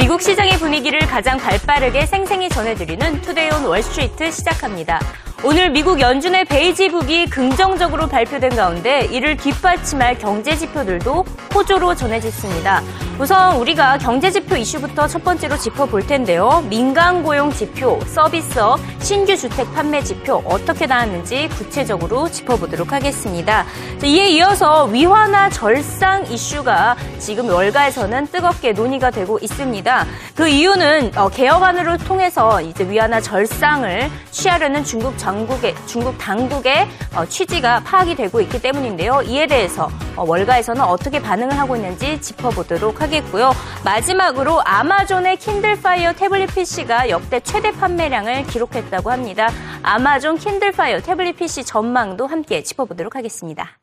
미국 시장의 분위기를 가장 발빠르게 생생히 전해드리는 투데이 온 월스트리트 시작합니다. 오늘 미국 연준의 베이지북이 긍정적으로 발표된 가운데 이를 뒷받침할 경제 지표들도 호조로 전해졌습니다. 우선 우리가 경제 지표 이슈부터 첫 번째로 짚어볼 텐데요. 민간 고용 지표, 서비스업, 신규 주택 판매 지표 어떻게 나왔는지 구체적으로 짚어보도록 하겠습니다. 이에 이어서 위안화 절상 이슈가 지금 월가에서는 뜨겁게 논의가 되고 있습니다. 그 이유는 어, 개혁안을 통해서 이제 위안화 절상을 취하려는 중국 정 당국의 중국 당국의 어, 취지가 파악이 되고 있기 때문인데요. 이에 대해서 어, 월가에서는 어떻게 반응을 하고 있는지 짚어보도록 하겠고요. 마지막으로 아마존의 킨들 파이어 태블릿 PC가 역대 최대 판매량을 기록했다고 합니다. 아마존 킨들 파이어 태블릿 PC 전망도 함께 짚어보도록 하겠습니다.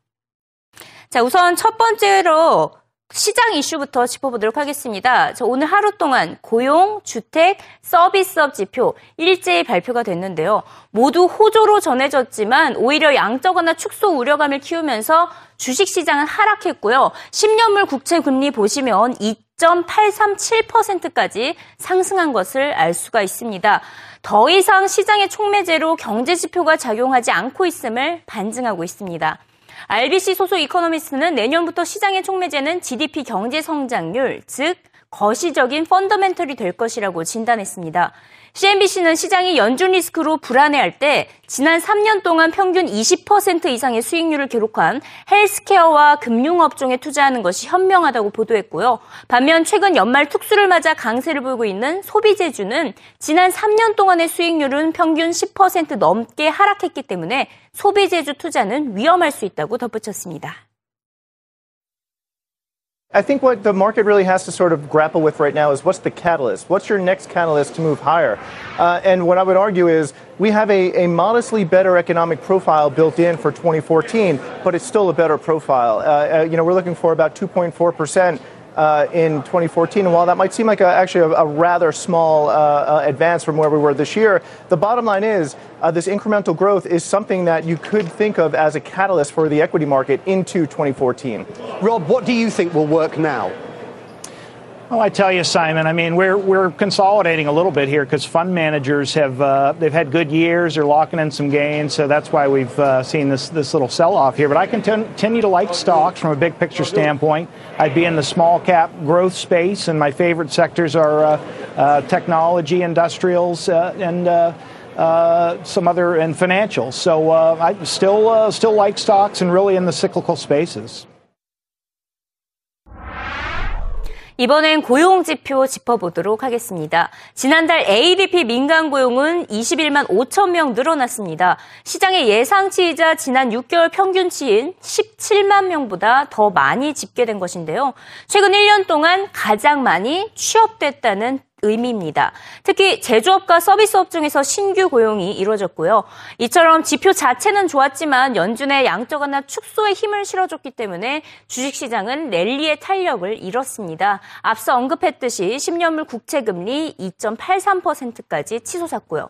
자, 우선 첫 번째로 시장 이슈부터 짚어보도록 하겠습니다. 오늘 하루 동안 고용, 주택, 서비스업 지표 일제히 발표가 됐는데요. 모두 호조로 전해졌지만 오히려 양적완화 축소 우려감을 키우면서 주식시장은 하락했고요. 10년물 국채 금리 보시면 2.837%까지 상승한 것을 알 수가 있습니다. 더 이상 시장의 촉매제로 경제 지표가 작용하지 않고 있음을 반증하고 있습니다. RBC 소속 이코노미스트는 내년부터 시장의 촉매제는 GDP 경제 성장률, 즉 거시적인 펀더멘털이 될 것이라고 진단했습니다. CNBC는 시장이 연준 리스크로 불안해할 때 지난 3년 동안 평균 20% 이상의 수익률을 기록한 헬스케어와 금융업종에 투자하는 것이 현명하다고 보도했고요. 반면 최근 연말 특수를 맞아 강세를 보이고 있는 소비재주는 지난 3년 동안의 수익률은 평균 10% 넘게 하락했기 때문에 소비재주 투자는 위험할 수 있다고 덧붙였습니다. I think what the market really has to sort of grapple with right now is what's the catalyst? What's your next catalyst to move higher? Uh, and what I would argue is we have a, a modestly better economic profile built in for 2014, but it's still a better profile. Uh, uh, you know, we're looking for about 2.4 percent uh, in 2014. And while that might seem like a, actually a, a rather small uh, uh, advance from where we were this year, the bottom line is uh, this incremental growth is something that you could think of as a catalyst for the equity market into 2014. Rob, what do you think will work now? Well, I tell you, Simon. I mean, we're we're consolidating a little bit here because fund managers have uh, they've had good years. They're locking in some gains, so that's why we've uh, seen this this little sell off here. But I continue to like stocks from a big picture standpoint. I'd be in the small cap growth space, and my favorite sectors are uh, uh technology, industrials, uh, and. Uh, some other and financials. So I still still like stocks and really in the cyclical spaces. 이번엔 고용 지표 짚어보도록 하겠습니다. 지난달 ADP 민간 고용은 21만 5천 명 늘어났습니다. 시장의 예상치이자 지난 6개월 평균치인 17만 명보다 더 많이 집계된 것인데요. 최근 1년 동안 가장 많이 취업됐다는 의미입니다. 특히 제조업과 서비스업 중에서 신규 고용이 이루어졌고요. 이처럼 지표 자체는 좋았지만 연준의 양적 완화 축소에 힘을 실어줬기 때문에 주식시장은 랠리의 탄력을 잃었습니다. 앞서 언급했듯이 10년물 국채금리 2.83%까지 치솟았고요.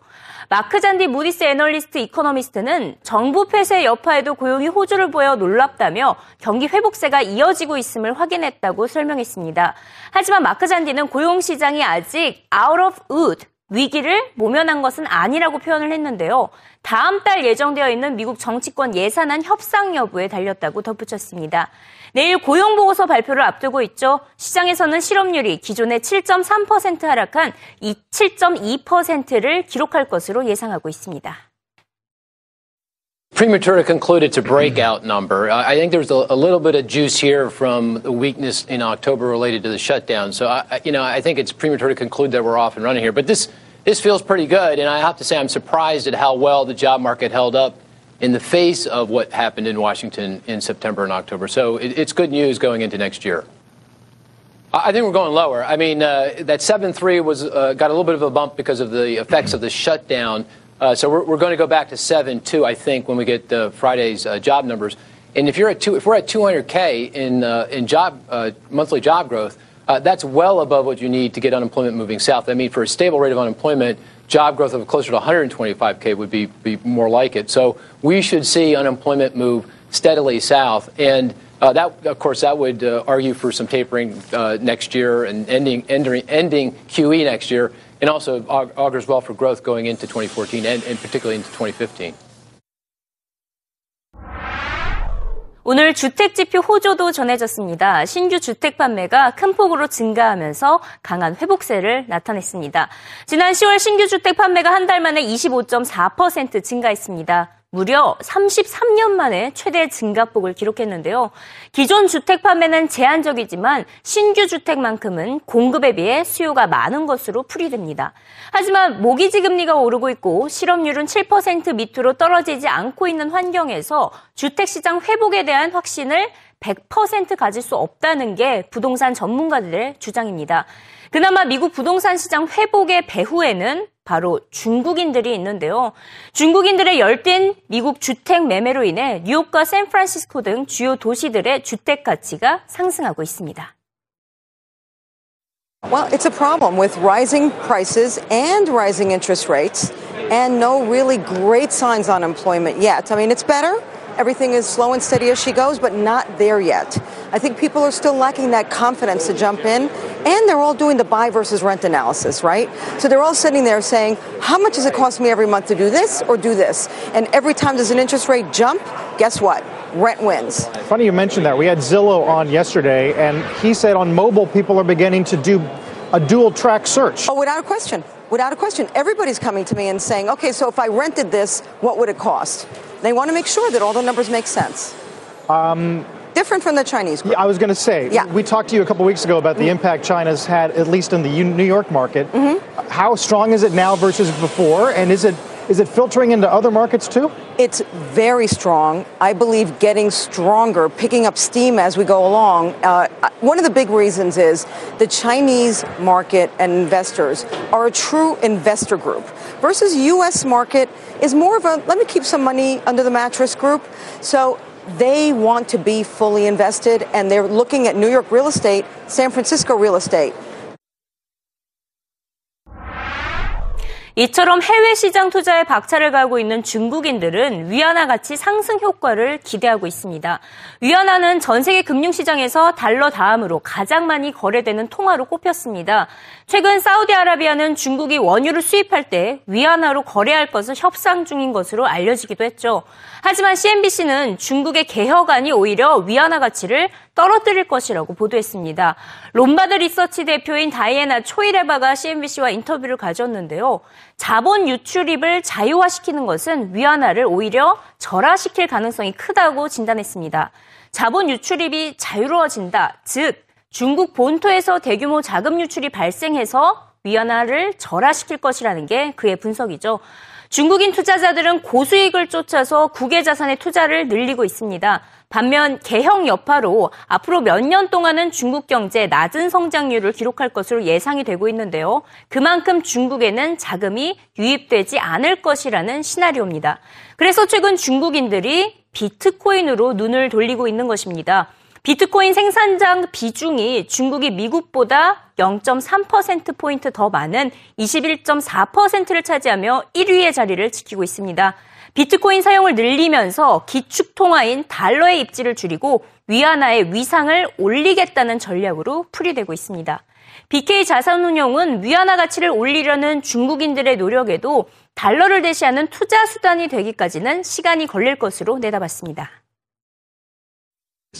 마크 잔디 무디스 애널리스트 이코노미스트는 정부 폐쇄 여파에도 고용이 호조를 보여 놀랍다며 경기 회복세가 이어지고 있음을 확인했다고 설명했습니다. 하지만 마크 잔디는 고용 시장이 아직 아직 out of wood 위기를 모면한 것은 아니라고 표현을 했는데요. 다음 달 예정되어 있는 미국 정치권 예산안 협상 여부에 달렸다고 덧붙였습니다. 내일 고용보고서 발표를 앞두고 있죠. 시장에서는 실업률이 기존의 7.3% 하락한 7.2%를 기록할 것으로 예상하고 있습니다. Premature to conclude it's a breakout number. I think there's a, a, little bit of juice here from the weakness in October related to the shutdown. So, I, you know, I think it's premature to conclude that we're off and running here. But this this feels pretty good, and I have to say I'm surprised at how well the job market held up in the face of what happened in Washington in September and October. So it, it's good news going into next year. I think we're going lower. I mean, uh, that 7.3 was uh, got a little bit of a bump because of the effects of the shutdown. Uh, so we're, we're, going to go back to seven two, I think, when we get Friday's uh, job numbers. And if you're at two, if we're at 200k in uh, in job uh, monthly job growth, that's well above what you need to get unemployment moving south. I mean, for a stable rate of unemployment, job growth of closer to 125k would be be more like it. So we should see unemployment move steadily south. And that, of course, that would argue for some tapering next year and ending, ending, ending QE next year, and also aug- augurs well for growth going into 2014 and, and particularly into 2015. 오늘 주택지표 호조도 전해졌습니다. 신규 주택 판매가 큰 폭으로 증가하면서 강한 회복세를 나타냈습니다. 지난 10월 신규 주택 판매가 한 달 만에 25.4% 증가했습니다. 무려 33년 만에 최대 증가폭을 기록했는데요. 기존 주택 판매는 제한적이지만 신규 주택만큼은 공급에 비해 수요가 많은 것으로 풀이됩니다. 하지만 모기지 금리가 오르고 있고 실업률은 7% 밑으로 떨어지지 않고 있는 환경에서 주택 시장 회복에 대한 확신을 100% 가질 수 없다는 게 부동산 전문가들의 주장입니다. 그나마 미국 부동산 시장 회복의 배후에는 바로 중국인들이 있는데요. 중국인들의 열띤 미국 주택 매매로 인해 뉴욕과 샌프란시스코 등 주요 도시들의 주택 가치가 상승하고 있습니다. Well, it's a problem with rising prices and rising interest rates and no really great signs on employment yet. I mean, it's better. Everything is slow and steady as she goes, but not there yet. I think people are still lacking that confidence to jump in, and they're all doing the buy versus rent analysis, right? So they're all sitting there saying, how much does it cost me every month to do this or do this? And every time there's an interest rate jump, guess what? Rent wins. Funny you mentioned that. We had Zillow on yesterday, and he said on mobile, people are beginning to do a dual track search. Oh, without a question. Without a question. Everybody's coming to me and saying, okay, so if I rented this, what would it cost? They want to make sure that all the numbers make sense. Um, Different from the Chinese group. I was going to say, Yeah. we talked to you a couple weeks ago about the impact China's had, at least in the New York market. How strong is it now versus before? And is it is it filtering into other markets too? It's very strong. I believe getting stronger, picking up steam as we go along. Uh, one of the big reasons is the Chinese market and investors are a true investor group versus U.S. market is more of a let me keep some money under the mattress group. So they want to be fully invested and they're looking at New York real estate, San Francisco real estate. 이처럼 해외 시장 투자에 박차를 가하고 있는 중국인들은 위안화 가치 상승 효과를 기대하고 있습니다. 위안화는 전 세계 금융시장에서 달러 다음으로 가장 많이 거래되는 통화로 꼽혔습니다. 최근 사우디아라비아는 중국이 원유를 수입할 때 위안화로 거래할 것을 협상 중인 것으로 알려지기도 했죠. 하지만 CNBC는 중국의 개혁안이 오히려 위안화 가치를 떨어뜨릴 것이라고 보도했습니다. 롬바드 리서치 대표인 다이애나 초이레바가 CNBC와 인터뷰를 가졌는데요. 자본 유출입을 자유화시키는 것은 위안화를 오히려 절하시킬 가능성이 크다고 진단했습니다. 자본 유출입이 자유로워진다. 즉, 중국 본토에서 대규모 자금 유출이 발생해서 위안화를 절하시킬 것이라는 게 그의 분석이죠. 중국인 투자자들은 고수익을 쫓아서 국외 자산의 투자를 늘리고 있습니다. 반면 개혁 여파로 앞으로 몇 년 동안은 중국 경제 낮은 성장률을 기록할 것으로 예상이 되고 있는데요. 그만큼 중국에는 자금이 유입되지 않을 것이라는 시나리오입니다. 그래서 최근 중국인들이 비트코인으로 눈을 돌리고 있는 것입니다. 비트코인 생산장 비중이 중국이 미국보다 0.3%포인트 더 많은 21.4%를 차지하며 1위의 자리를 지키고 있습니다. 비트코인 사용을 늘리면서 기축통화인 달러의 입지를 줄이고 위안화의 위상을 올리겠다는 전략으로 풀이되고 있습니다. BK 자산운용은 위안화 가치를 올리려는 중국인들의 노력에도 달러를 대시하는 투자 수단이 되기까지는 시간이 걸릴 것으로 내다봤습니다.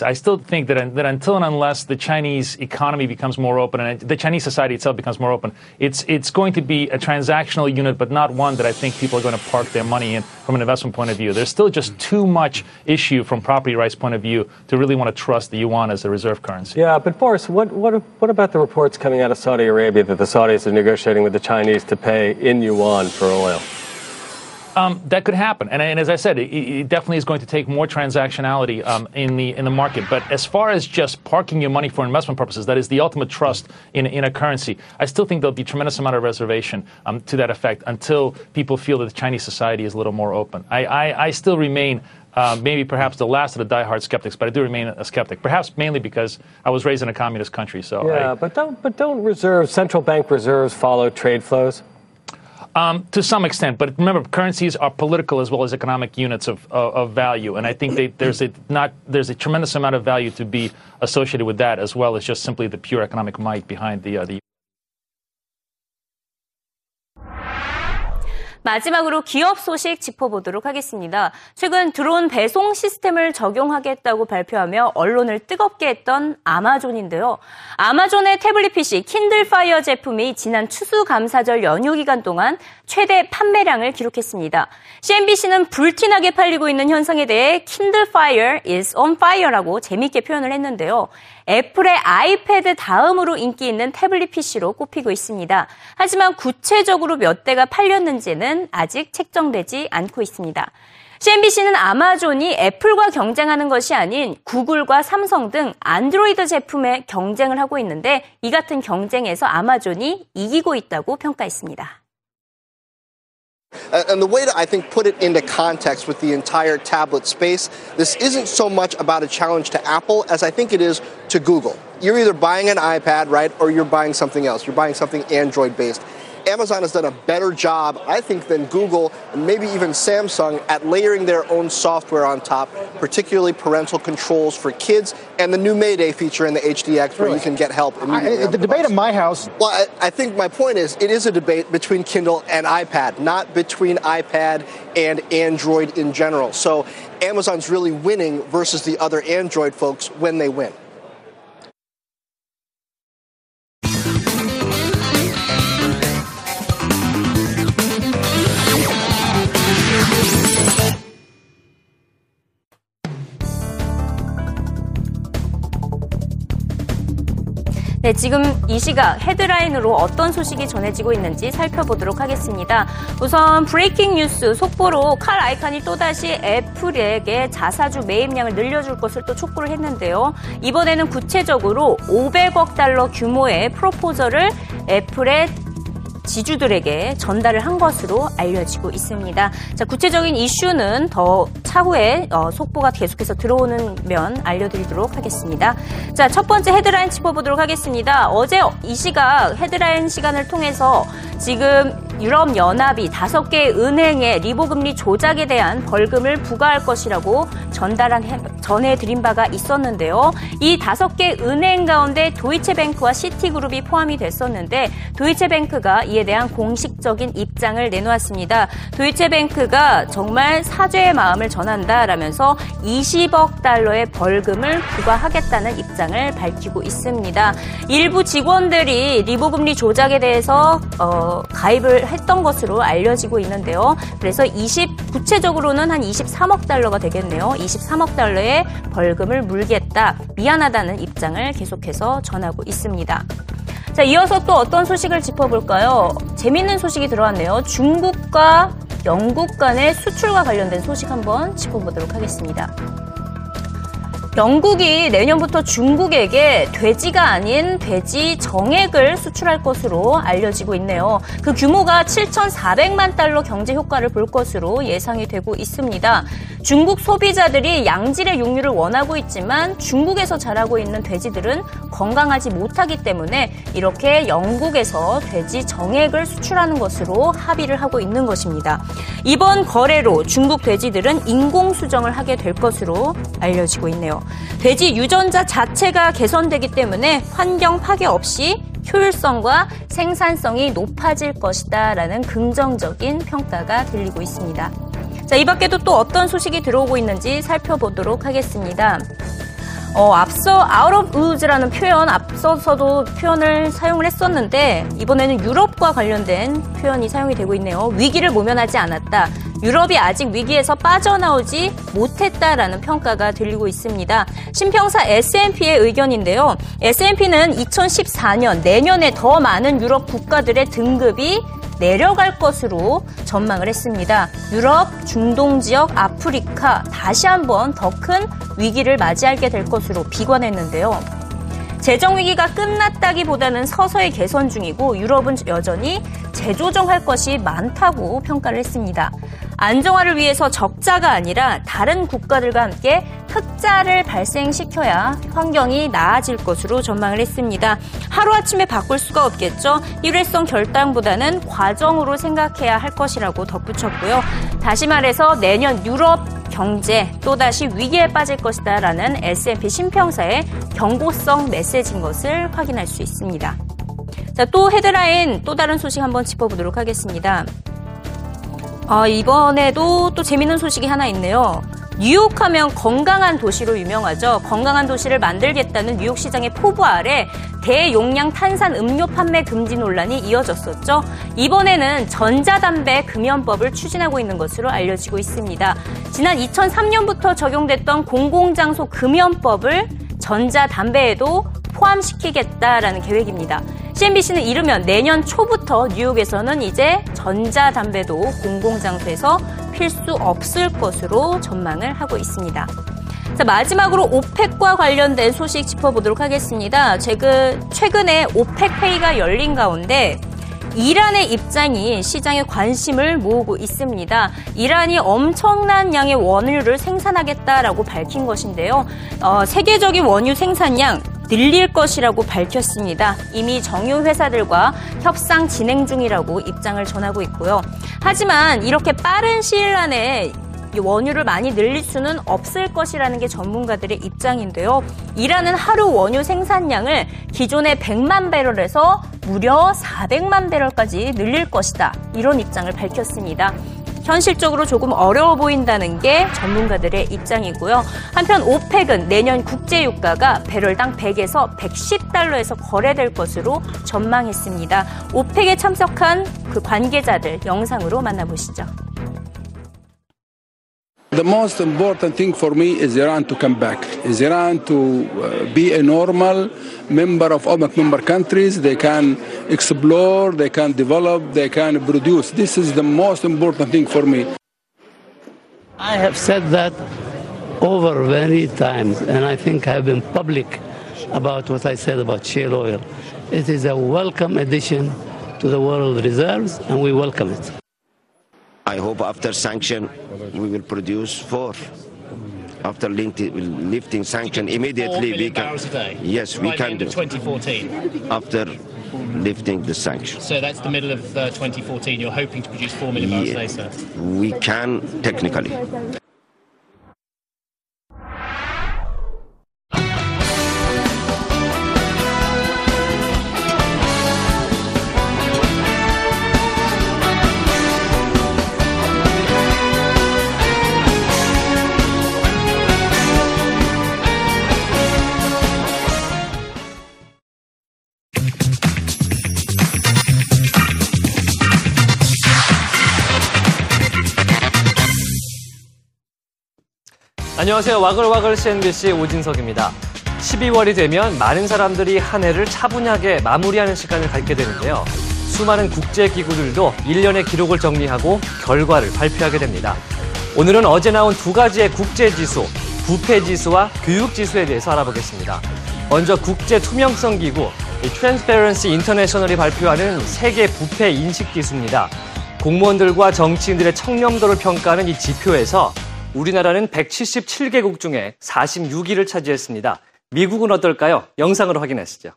I still think that, that until and unless the Chinese economy becomes more open and the Chinese society itself becomes more open, it's it's going to be a transactional unit, but not one that I think people are going to park their money in from an investment point of view. There's still just mm. too much issue from property rights point of view to really want to trust the yuan as a reserve currency. Yeah, but Boris, what, what, what about the reports coming out of Saudi Arabia that the Saudis are negotiating with the Chinese to pay in yuan for oil? Um, that could happen, and, and as I said, it, it, definitely is going to take more transactionality um, in the in the market. But as far as just parking your money for investment purposes, that is the ultimate trust in in a currency. I still think there'll be a tremendous amount of reservation um, to that effect until people feel that the Chinese society is a little more open. I I, I still remain. Uh, maybe perhaps the last of the diehard skeptics, but I do remain a skeptic. Perhaps mainly because I was raised in a communist country. So yeah, I, but don't but don't reserves central bank reserves follow trade flows? Um, to some extent, but remember, currencies are political as well as economic units of, of, of value, and I think they, there's a not there's a tremendous amount of value to be associated with that as well as just simply the pure economic might behind the uh, the. 마지막으로 기업 소식 짚어보도록 하겠습니다. 최근 드론 배송 시스템을 적용하겠다고 발표하며 언론을 뜨겁게 했던 아마존인데요. 아마존의 태블릿 PC 킨들 파이어 제품이 지난 추수감사절 연휴 기간 동안 최대 판매량을 기록했습니다. CNBC는 불티나게 팔리고 있는 현상에 대해 Kindle Fire is on fire라고 재밌게 표현을 했는데요. 애플의 아이패드 다음으로 인기 있는 태블릿 PC로 꼽히고 있습니다. 하지만 구체적으로 몇 대가 팔렸는지는 아직 책정되지 않고 있습니다. CNBC는 아마존이 애플과 경쟁하는 것이 아닌 구글과 삼성 등 안드로이드 제품에 경쟁을 하고 있는데 이 같은 경쟁에서 아마존이 이기고 있다고 평가했습니다. And the way to, I think, put it into context with the entire tablet space, this isn't so much about a challenge to Apple as I think it is to Google. You're either buying an iPad, right, or you're buying something else. You're buying something Android based. Amazon has done a better job, I think, than Google and maybe even Samsung at layering their own software on top, particularly parental controls for kids and the new Mayday feature in the HDX where Really? you can get help I, the debate in my house Well, I, I think my point is it is a debate between Kindle and iPad, not between iPad and Android in general. So Amazon's really winning versus the other Android folks when they win. 네, 지금 이 시각 헤드라인으로 어떤 소식이 전해지고 있는지 살펴보도록 하겠습니다. 우선 breaking 뉴스 속보로 칼 아이칸이 또다시 애플에게 자사주 매입량을 늘려줄 것을 또 촉구를 했는데요. 이번에는 구체적으로 500억 달러 규모의 proposal을 애플의 주주들에게 전달을 한 것으로 알려지고 있습니다. 자, 구체적인 이슈는 더 차후에 어, 속보가 계속해서 들어오는 면 알려드리도록 하겠습니다. 자, 첫 번째 헤드라인 짚어보도록 하겠습니다. 어제 이 시각 헤드라인 시간을 통해서 지금 유럽 연합이 다섯 개 은행의 리보 금리 조작에 대한 벌금을 부과할 것이라고 전달한 해- 전해드린 바가 있었는데요. 이 다섯 개 은행 가운데 도이체뱅크와 시티그룹이 포함이 됐었는데 도이체뱅크가 이에 대한 공식적인 입장을 내놓았습니다. 도이체뱅크가 정말 사죄의 마음을 전한다 라면서 20억 달러의 벌금을 부과하겠다는 입장을 밝히고 있습니다. 일부 직원들이 리보 금리 조작에 대해서 어, 가입을 했던 것으로 알려지고 있는데요. 그래서 20 구체적으로는 한 23억 달러가 되겠네요. 23억 달러의 벌금을 물겠다. 미안하다는 입장을 계속해서 전하고 있습니다. 자, 이어서 또 어떤 소식을 짚어볼까요? 재밌는 소식이 들어왔네요. 중국과 영국 간의 수출과 관련된 소식 한번 짚어보도록 하겠습니다. 영국이 내년부터 중국에게 돼지가 아닌 돼지 정액을 수출할 것으로 알려지고 있네요. 그 규모가 7,400만 달러 경제 효과를 볼 것으로 예상이 되고 있습니다. 중국 소비자들이 양질의 육류를 원하고 있지만 중국에서 자라고 있는 돼지들은 건강하지 못하기 때문에 이렇게 영국에서 돼지 정액을 수출하는 것으로 합의를 하고 있는 것입니다. 이번 거래로 중국 돼지들은 인공 수정을 하게 될 것으로 알려지고 있네요. 돼지 유전자 자체가 개선되기 때문에 환경 파괴 없이 효율성과 생산성이 높아질 것이다라는 긍정적인 평가가 들리고 있습니다. 자, 이 밖에도 또 어떤 소식이 들어오고 있는지 살펴보도록 하겠습니다. 어, 앞서 out of woods라는 표현 앞서서도 표현을 사용을 했었는데 이번에는 유럽과 관련된 표현이 사용이 되고 있네요. 위기를 모면하지 않았다. 유럽이 아직 위기에서 빠져나오지 못했다라는 평가가 들리고 있습니다. 신평사 S&P의 의견인데요. S&P는 2014년 내년에 더 많은 유럽 국가들의 등급이 내려갈 것으로 전망을 했습니다. 유럽, 중동 지역, 아프리카 다시 한번 더 큰 위기를 맞이하게 될 것으로 비관했는데요. 재정 위기가 끝났다기보다는 서서히 개선 중이고 유럽은 여전히 재조정할 것이 많다고 평가를 했습니다. 안정화를 위해서 적자가 아니라 다른 국가들과 함께 흑자를 발생시켜야 환경이 나아질 것으로 전망을 했습니다. 하루아침에 바꿀 수가 없겠죠. 일회성 결단보다는 과정으로 생각해야 할 것이라고 덧붙였고요. 다시 말해서 내년 유럽 경제 또다시 위기에 빠질 것이다 라는 S&P 신평사의 경고성 메시지인 것을 확인할 수 있습니다. 자, 또 헤드라인 또 다른 소식 한번 짚어보도록 하겠습니다. 아, 이번에도 또 재밌는 소식이 하나 있네요. 뉴욕 하면 건강한 도시로 유명하죠. 건강한 도시를 만들겠다는 뉴욕 시장의 포부 아래 대용량 탄산 음료 판매 금지 논란이 이어졌었죠. 이번에는 전자담배 금연법을 추진하고 있는 것으로 알려지고 있습니다. 지난 2003년부터 적용됐던 공공장소 금연법을 전자담배에도 포함시키겠다라는 계획입니다. CNBC는 이르면 내년 초부터 뉴욕에서는 이제 전자담배도 공공장소에서 필수 없을 것으로 전망을 하고 있습니다. 자, 마지막으로 오펙과 관련된 소식 짚어보도록 하겠습니다. 최근에 오펙 회의가 열린 가운데 이란의 입장이 시장의 관심을 모으고 있습니다. 이란이 엄청난 양의 원유를 생산하겠다라고 밝힌 것인데요. 어, 세계적인 원유 생산량 늘릴 것이라고 밝혔습니다. 이미 정유 회사들과 협상 진행 중이라고 입장을 전하고 있고요. 하지만 이렇게 빠른 시일 안에 원유를 많이 늘릴 수는 없을 것이라는 게 전문가들의 입장인데요. 이란은 하루 원유 생산량을 기존의 100만 배럴에서 무려 400만 배럴까지 늘릴 것이다. 이런 입장을 밝혔습니다. 현실적으로 조금 어려워 보인다는 게 전문가들의 입장이고요. 한편 오펙은 내년 국제 유가가 배럴당 100에서 110달러에서 거래될 것으로 전망했습니다. 오펙에 참석한 그 관계자들 영상으로 만나보시죠. The most important thing for me is Iran to come back. Is Iran to uh, be a normal member of OPEC member countries. They can explore, they can develop, they can produce. This is the most important thing for me. I have said that over many times, and I think I've been public about what I said about shale oil. It is a welcome addition to the world reserves, and we welcome it. I hope after sanction we will produce four. After lifting sanction immediately we can. Yes, we can do. 2014. After lifting the sanction. So that's the middle of uh, 2014. You're hoping to produce four million barrels a day, sir. We can technically. 안녕하세요. 와글와글 CNBC 오진석입니다. 12월이 되면 많은 사람들이 한 해를 차분하게 마무리하는 시간을 갖게 되는데요. 수많은 국제기구들도 1년의 기록을 정리하고 결과를 발표하게 됩니다. 오늘은 어제 나온 두 가지의 국제지수, 부패지수와 교육지수에 대해서 알아보겠습니다. 먼저 국제투명성 기구, 트랜스페런시 인터내셔널이 발표하는 세계 부패 인식지수입니다. 공무원들과 정치인들의 청렴도를 평가하는 이 지표에서 우리나라는 177개국 중에 46위를 차지했습니다. 미국은 어떨까요? 영상으로 확인하시죠.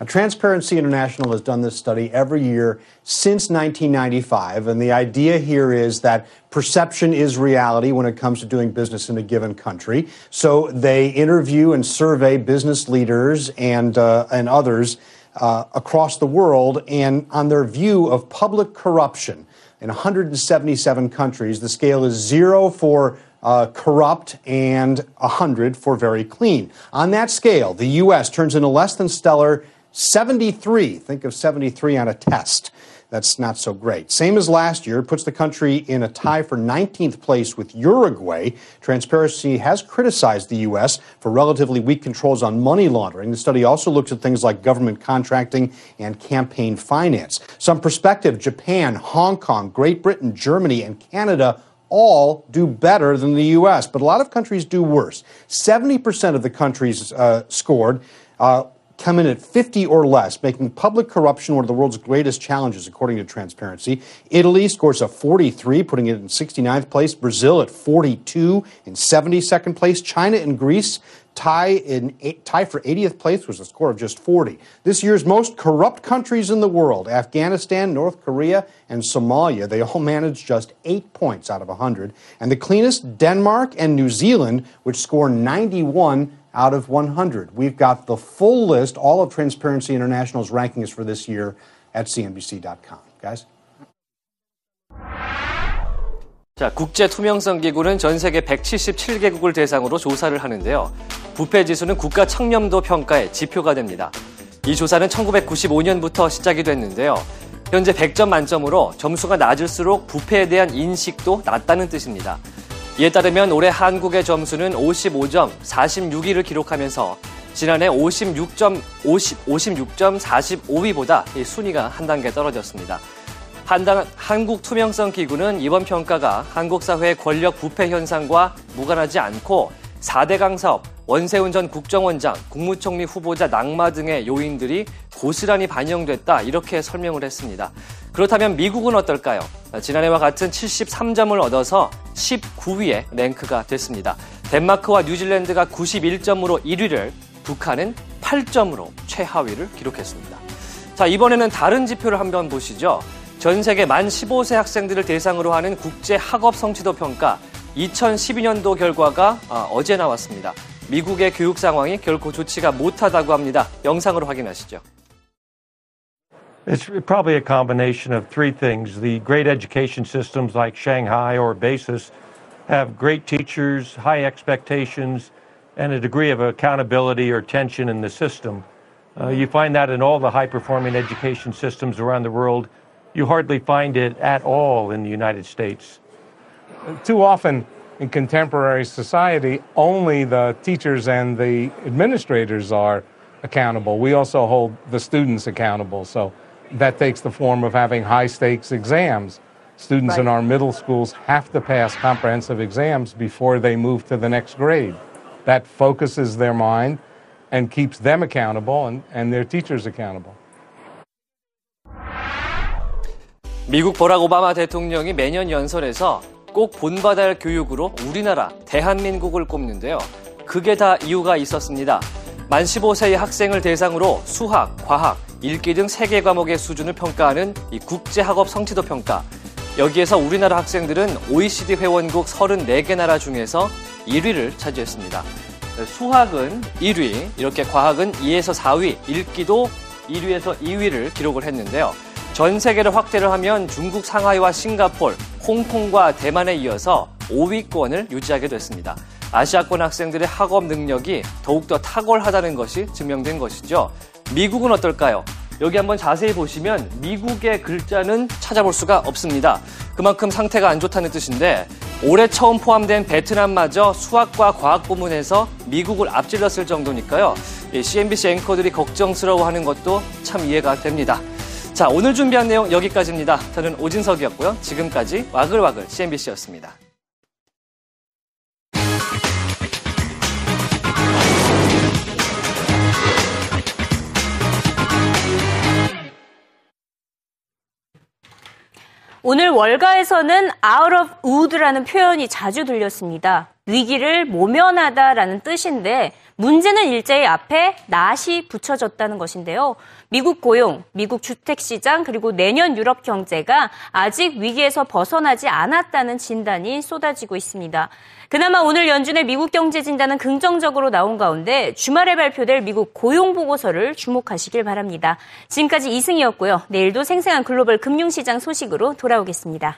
Now, Transparency International has done this study every year since 1995, and the idea here is that perception is reality when it comes to doing business in a given country. So they interview and survey business leaders and uh, and others uh, across the world, and on their view of public corruption in 177 countries. The scale is zero for uh, corrupt and 100 for very clean. On that scale, the U.S. turns in a less than stellar 73. Think of 73 on a test. That's not so great. Same as last year, it puts the country in a tie for 19th place with Uruguay. Transparency has criticized the U.S. for relatively weak controls on money laundering. The study also looks at things like government contracting and campaign finance. Some perspective Japan, Hong Kong, Great Britain, Germany, and Canada all do better than the U.S., but a lot of countries do worse. 70% of the countries uh, scored. Uh, come in at 50 or less, making public corruption one of the world's greatest challenges, according to Transparency. Italy scores a 43, putting it in 69th place. Brazil at 42 in 72nd place. China and Greece tie in tie for 80th place was a score of just 40. This year's most corrupt countries in the world, Afghanistan, North Korea, and Somalia, they all managed just 8 points out of 100. And the cleanest Denmark and New Zealand, which score 91 out of 100. We've got the full list, all of Transparency International's rankings for this year at cnbc.com. Guys? 자, 국제 투명성 기구는 전 세계 177개국을 대상으로 조사를 하는데요. 부패 지수는 국가 청렴도 평가의 지표가 됩니다. 이 조사는 1995년부터 시작이 됐는데요. 현재 100점 만점으로 점수가 낮을수록 부패에 대한 인식도 낮다는 뜻입니다. 이에 따르면 올해 한국의 점수는 55점 46위를 기록하면서 지난해 56점 50, 56점 45위보다 순위가 한 단계 떨어졌습니다. 한당, 한국 투명성 기구는 이번 평가가 한국 사회의 권력 부패 현상과 무관하지 않고 4대 강 사업, 원세훈 전 국정원장, 국무총리 후보자 낙마 등의 요인들이 고스란히 반영됐다 이렇게 설명을 했습니다. 그렇다면 미국은 어떨까요? 지난해와 같은 73점을 얻어서 19위에 랭크가 됐습니다. 덴마크와 뉴질랜드가 91점으로 1위를, 북한은 8점으로 최하위를 기록했습니다. 자, 이번에는 다른 지표를 한번 보시죠. 전 세계 만 15세 학생들을 대상으로 하는 국제 학업 성취도 평가 2012년도 결과가 어제 나왔습니다. 미국의 교육 상황이 결코 좋지가 못하다고 합니다. 영상으로 확인하시죠. It's probably a combination of three things. The great education systems like Shanghai or Basis have great teachers, high expectations, and a degree of accountability or tension in the system. Uh, you find that in all the high performing education systems around the world. You hardly find it at all in the United States. Too often in contemporary society, only the teachers and the administrators are accountable. We also hold the students accountable. So that takes the form of having high stakes exams. Students right. in our middle schools have to pass comprehensive exams before they move to the next grade. That focuses their mind and keeps them accountable and, and their teachers accountable. 미국 버락 오바마 대통령이 매년 연설에서 꼭 본받아야 할 교육으로 우리나라 대한민국을 꼽는데요. 그게 다 이유가 있었습니다. 만 15세의 학생을 대상으로 수학, 과학, 읽기 등세개 과목의 수준을 평가하는 이 국제학업 성취도 평가. 여기에서 우리나라 학생들은 OECD 회원국 34개 나라 중에서 1위를 차지했습니다. 수학은 1위, 이렇게 과학은 2에서 4위, 읽기도 1위에서 2위를 기록을 했는데요. 전 세계를 확대를 하면 중국 상하이와 싱가폴, 홍콩과 대만에 이어서 5위권을 유지하게 됐습니다. 아시아권 학생들의 학업 능력이 더욱더 탁월하다는 것이 증명된 것이죠. 미국은 어떨까요? 여기 한번 자세히 보시면 미국의 글자는 찾아볼 수가 없습니다. 그만큼 상태가 안 좋다는 뜻인데 올해 처음 포함된 베트남마저 수학과 과학 부문에서 미국을 앞질렀을 정도니까요. CNBC 앵커들이 걱정스러워하는 것도 참 이해가 됩니다. 자, 오늘 준비한 내용 여기까지입니다. 저는 오진석이었고요. 지금까지 와글와글 CNBC였습니다. 오늘 월가에서는 out of wood라는 표현이 자주 들렸습니다. 위기를 모면하다라는 뜻인데 문제는 일제히 앞에 낫이 붙여졌다는 것인데요. 미국 고용, 미국 주택시장, 그리고 내년 유럽 경제가 아직 위기에서 벗어나지 않았다는 진단이 쏟아지고 있습니다. 그나마 오늘 연준의 미국 경제 진단은 긍정적으로 나온 가운데 주말에 발표될 미국 고용 보고서를 주목하시길 바랍니다. 지금까지 이승이었고요. 내일도 생생한 글로벌 금융시장 소식으로 돌아오겠습니다.